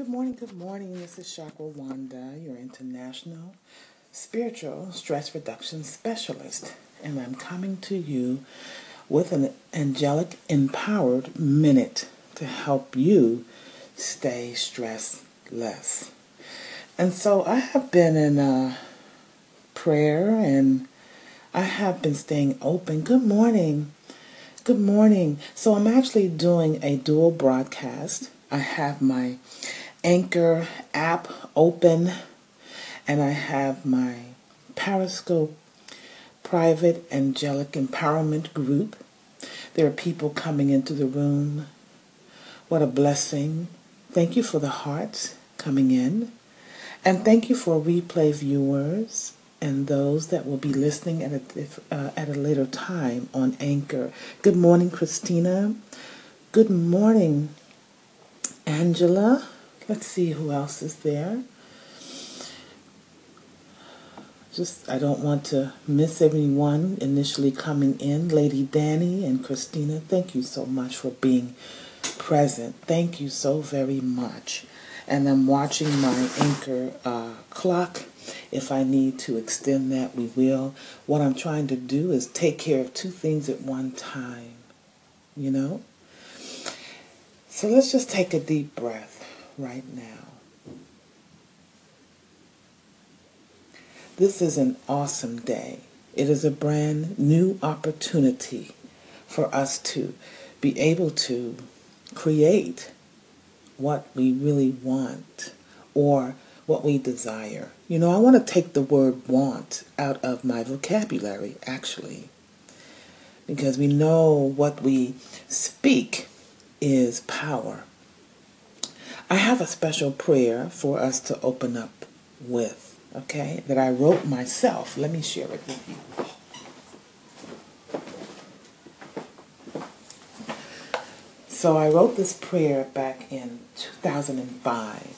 Good morning, good morning. This is Chakra Wanda, your international spiritual stress reduction specialist, and I'm coming to you with an angelic empowered minute to help you stay stress less. And so I have been in a prayer and I have been staying open. Good morning. Good morning. So I'm actually doing a dual broadcast. I have my Anchor app open and I have my Periscope private angelic empowerment group. There are people coming into the room. What a blessing. Thank you for the hearts coming in. And thank you for replay viewers and those that will be listening at a, uh, at a later time on Anchor. Good morning, Christina. Good morning, Angela. Let's see who else is there. Just, I don't want to miss anyone initially coming in. Lady Danny and Christina, thank you so much for being present. Thank you so very much. And I'm watching my anchor uh, clock. If I need to extend that, we will. What I'm trying to do is take care of two things at one time, you know? So let's just take a deep breath right now. This is an awesome day. It is a brand new opportunity for us to be able to create what we really want or what we desire. You know, I want to take the word want out of my vocabulary, actually, because we know what we speak is power. I have a special prayer for us to open up with, okay, that I wrote myself. Let me share it with you. So I wrote this prayer back in 2005.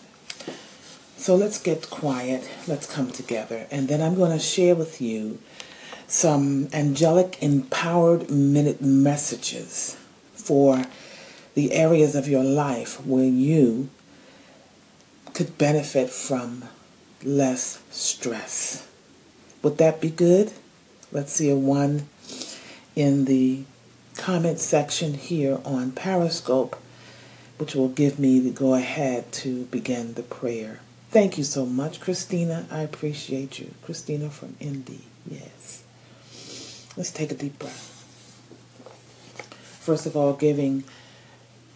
So let's get quiet, let's come together, and then I'm going to share with you some angelic empowered minute messages for the areas of your life where you could benefit from less stress. Would that be good? Let's see a one in the comment section here on Periscope, which will give me the go ahead to begin the prayer. Thank you so much, Christina. I appreciate you. Christina from Indy. Yes. Let's take a deep breath. First of all, giving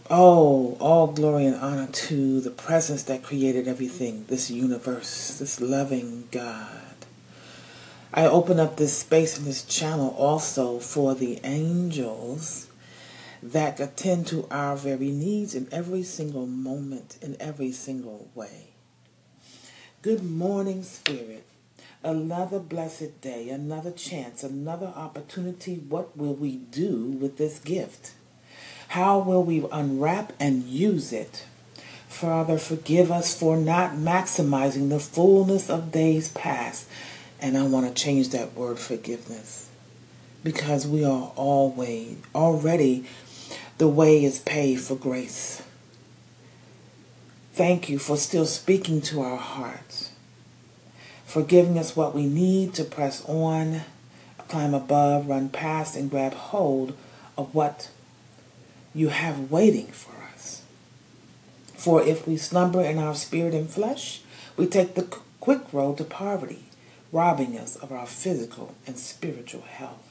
Oh, all glory and honor to the presence that created everything, this universe, this loving God. I open up this space and this channel also for the angels that attend to our very needs in every single moment, in every single way. Good morning, Spirit. Another blessed day, another chance, another opportunity. What will we do with this gift? How will we unwrap and use it? Father, forgive us for not maximizing the fullness of days past. And I want to change that word forgiveness because we are always already the way is paved for grace. Thank you for still speaking to our hearts, for giving us what we need to press on, climb above, run past, and grab hold of what you have waiting for us. For if we slumber in our spirit and flesh, we take the quick road to poverty, robbing us of our physical and spiritual health.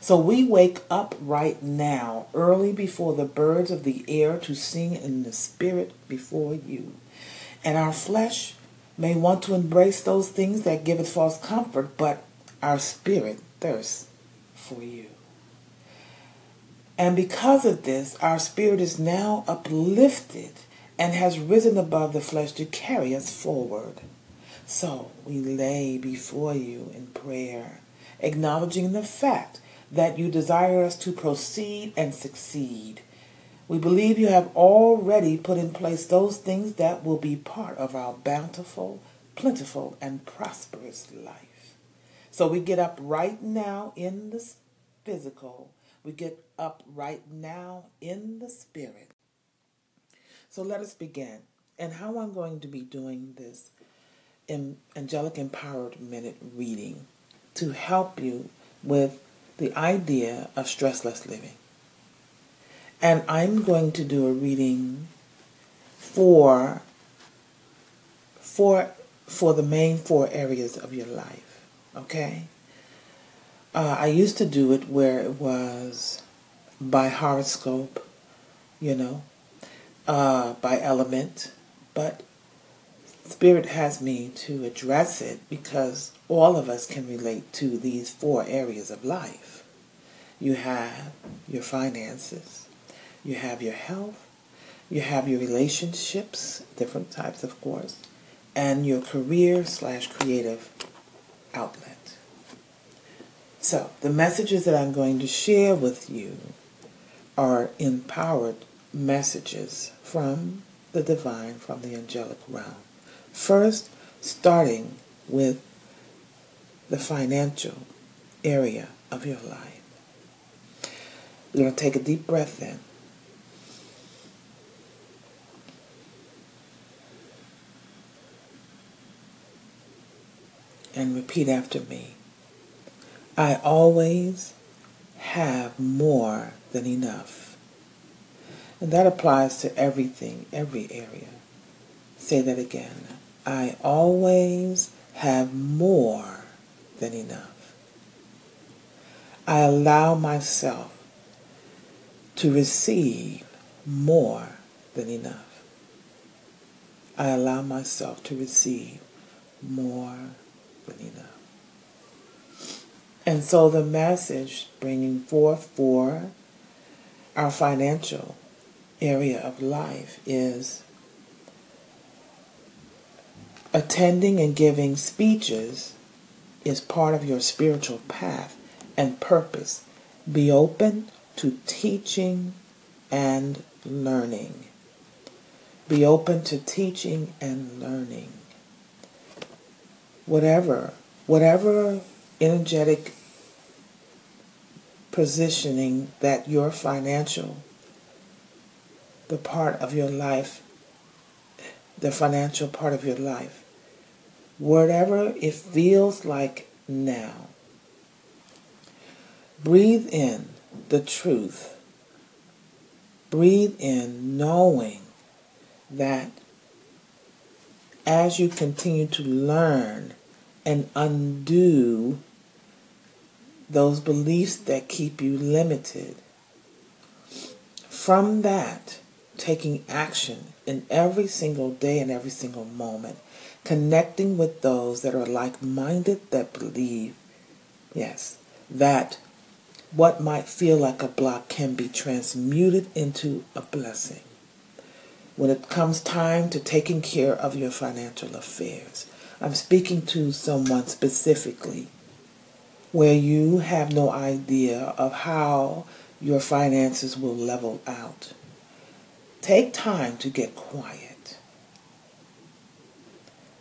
So we wake up right now, early before the birds of the air, to sing in the spirit before you. And our flesh may want to embrace those things that give it false comfort, but our spirit thirsts for you. And because of this, our spirit is now uplifted and has risen above the flesh to carry us forward. So we lay before you in prayer, acknowledging the fact that you desire us to proceed and succeed. We believe you have already put in place those things that will be part of our bountiful, plentiful, and prosperous life. So we get up right now in the physical we get up right now in the spirit. So let us begin. and how I'm going to be doing this in Angelic Empowered Minute reading to help you with the idea of stressless living. And I'm going to do a reading for for for the main four areas of your life. Okay? Uh, I used to do it where it was by horoscope, you know, uh, by element, but Spirit has me to address it because all of us can relate to these four areas of life. You have your finances, you have your health, you have your relationships, different types, of course, and your career slash creative outlet. So, the messages that I'm going to share with you are empowered messages from the divine, from the angelic realm. First, starting with the financial area of your life. You're going to take a deep breath in. And repeat after me. I always have more than enough. And that applies to everything, every area. Say that again. I always have more than enough. I allow myself to receive more than enough. I allow myself to receive more. And so the message bringing forth for our financial area of life is attending and giving speeches is part of your spiritual path and purpose. Be open to teaching and learning. Be open to teaching and learning. Whatever, whatever energetic positioning that your financial, the part of your life, the financial part of your life, whatever it feels like now, breathe in the truth. Breathe in knowing that as you continue to learn and undo those beliefs that keep you limited, from that, taking action in every single day and every single moment, connecting with those that are like minded that believe, yes, that what might feel like a block can be transmuted into a blessing. When it comes time to taking care of your financial affairs, I'm speaking to someone specifically where you have no idea of how your finances will level out. Take time to get quiet.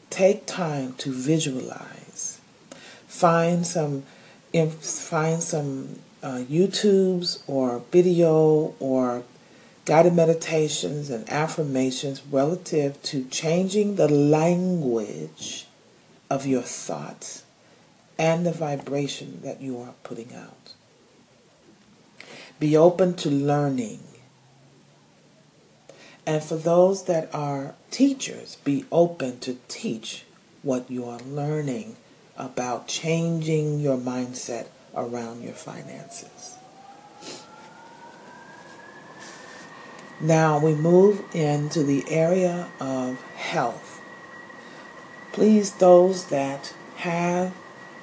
Take time to visualize. Find some find some uh, YouTubes or video or guided meditations and affirmations relative to changing the language of your thoughts and the vibration that you are putting out. Be open to learning. And for those that are teachers, be open to teach what you are learning about changing your mindset around your finances. Now we move into the area of health. Please, those that have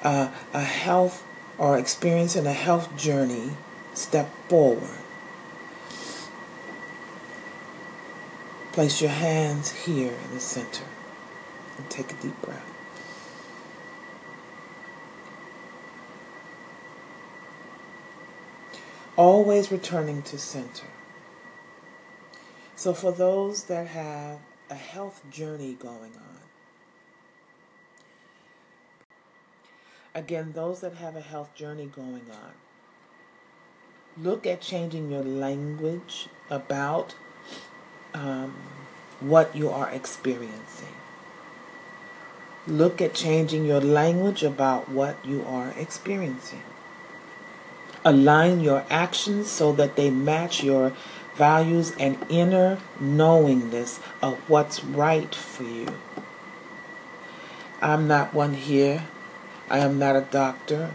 a health or experiencing a health journey, step forward. Place your hands here in the center and take a deep breath. always returning to center. So, for those that have a health journey going on, again, those that have a health journey going on, look at changing your language about um, what you are experiencing. Look at changing your language about what you are experiencing. Align your actions so that they match your values and inner knowingness of what's right for you. I'm not one here. I am not a doctor.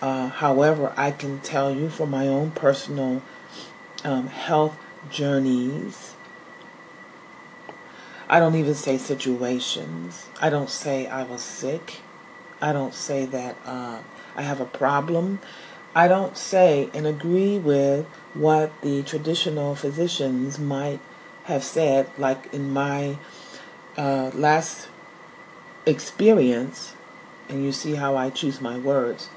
Uh, however, I can tell you from my own personal um, health journeys. I don't even say situations. I don't say I was sick. I don't say that uh, I have a problem. I don't say and agree with what the traditional physicians might have said, like in my uh, last experience, and you see how I choose my words,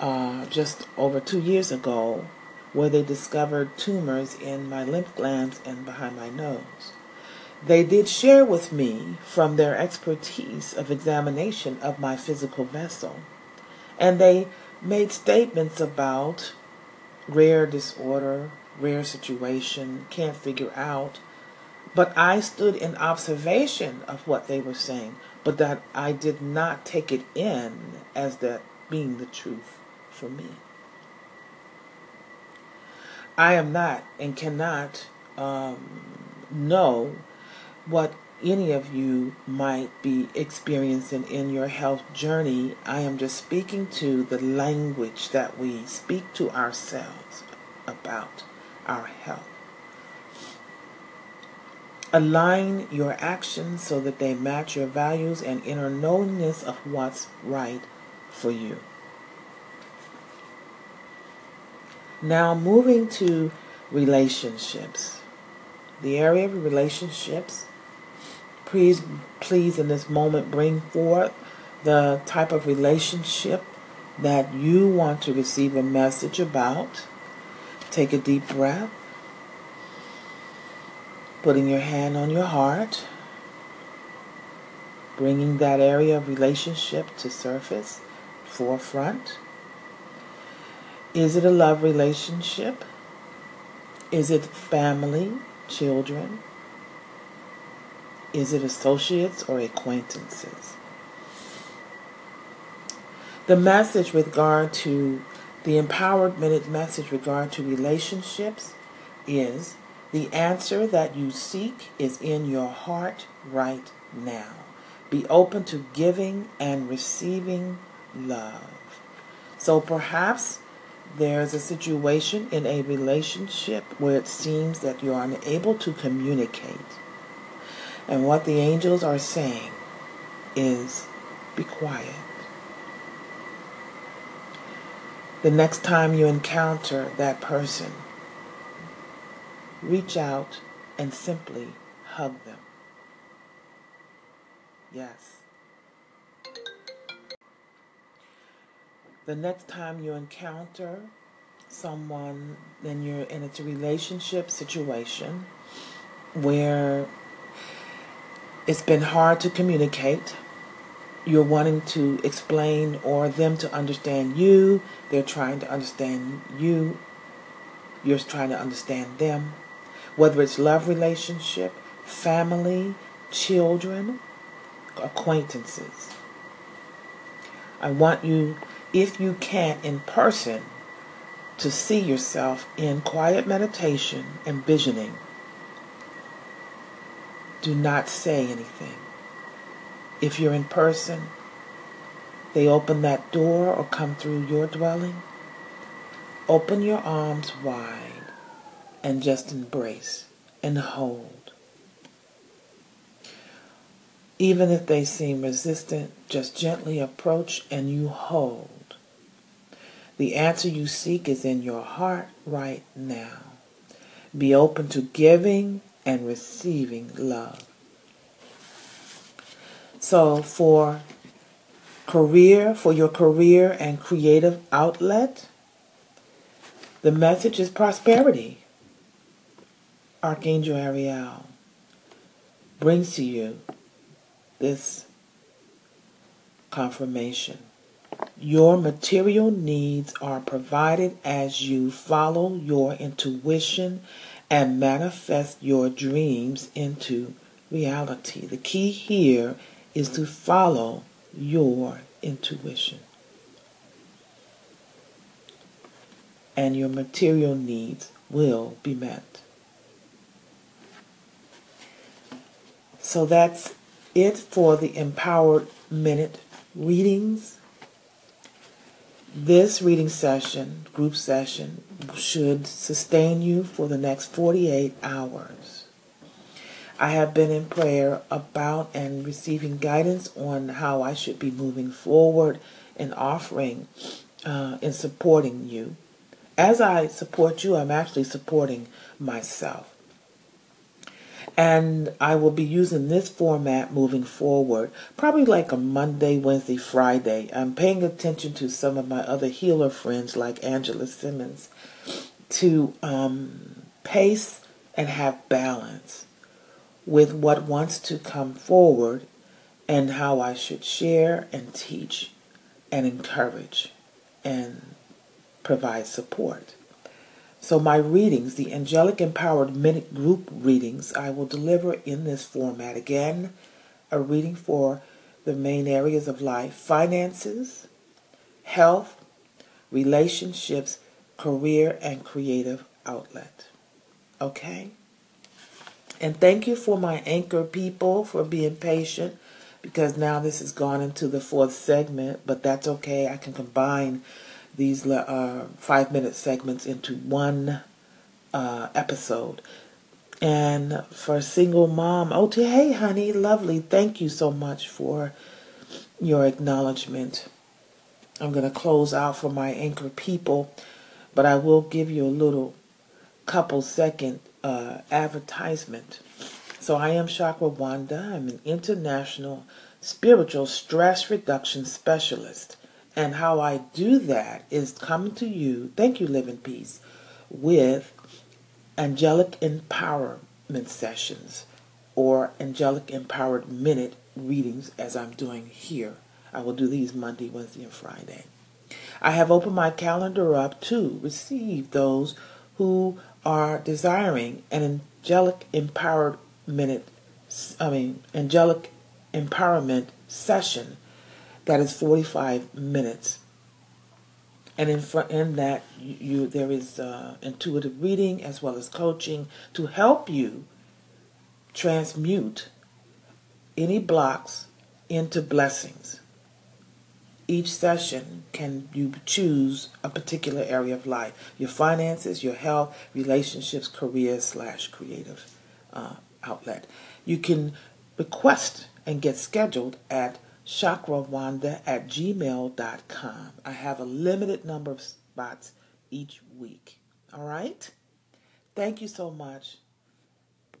uh, just over two years ago, where they discovered tumors in my lymph glands and behind my nose. They did share with me from their expertise of examination of my physical vessel, and they made statements about rare disorder, rare situation, can't figure out. But I stood in observation of what they were saying, but that I did not take it in as that being the truth for me. I am not and cannot um, know what any of you might be experiencing in your health journey. I am just speaking to the language that we speak to ourselves about our health. Align your actions so that they match your values and inner knowingness of what's right for you. Now, moving to relationships. The area of relationships Please, please, in this moment, bring forth the type of relationship that you want to receive a message about. Take a deep breath, putting your hand on your heart, bringing that area of relationship to surface, forefront. Is it a love relationship? Is it family, children? Is it associates or acquaintances? The message with regard to the Empowered Minute message regard to relationships is the answer that you seek is in your heart right now. Be open to giving and receiving love. So perhaps there's a situation in a relationship where it seems that you're unable to communicate. And what the angels are saying is be quiet. The next time you encounter that person, reach out and simply hug them. Yes. The next time you encounter someone, then you're in a relationship situation where it's been hard to communicate. You're wanting to explain or them to understand you. They're trying to understand you. You're trying to understand them. Whether it's love relationship, family, children, acquaintances. I want you, if you can, in person, to see yourself in quiet meditation and visioning do not say anything. If you're in person, they open that door or come through your dwelling, open your arms wide and just embrace and hold. Even if they seem resistant, just gently approach and you hold. The answer you seek is in your heart right now. Be open to giving and receiving love. So, for career, for your career and creative outlet, the message is prosperity. Archangel Ariel brings to you this confirmation. Your material needs are provided as you follow your intuition and manifest your dreams into reality. The key here is to follow your intuition. And your material needs will be met. So that's it for the Empowered Minute readings. This reading session, group session, should sustain you for the next 48 hours. I have been in prayer about and receiving guidance on how I should be moving forward in offering uh, in supporting you. As I support you, I'm actually supporting myself. And I will be using this format moving forward, probably like a Monday, Wednesday, Friday. I'm paying attention to some of my other healer friends like Angela Simmons to um, pace and have balance with what wants to come forward and how I should share and teach and encourage and provide support. So, my readings, the Angelic Empowered Minute Group readings, I will deliver in this format. Again, a reading for the main areas of life finances, health, relationships, career, and creative outlet. Okay? And thank you for my anchor people for being patient because now this has gone into the fourth segment, but that's okay. I can combine these uh, five minute segments into one uh, episode. And for single mom, oh, hey, honey, lovely. Thank you so much for your acknowledgement. I'm going to close out for my anchor people, but I will give you a little couple second uh, advertisement. So I am Chakra Wanda. I'm an international spiritual stress reduction specialist. And how I do that is coming to you, thank you, Live in Peace, with angelic empowerment sessions or angelic empowered minute readings as I'm doing here. I will do these Monday, Wednesday, and Friday. I have opened my calendar up to receive those who are desiring an angelic empowered minute, I mean, angelic empowerment session that is 45 minutes. And in front in that you, there is uh, intuitive reading as well as coaching to help you transmute any blocks into blessings. Each session can you choose a particular area of life: your finances, your health, relationships, career slash creative uh, outlet. You can request and get scheduled at chakrawanda at gmail.com. I have a limited number of spots each week. All right? Thank you so much.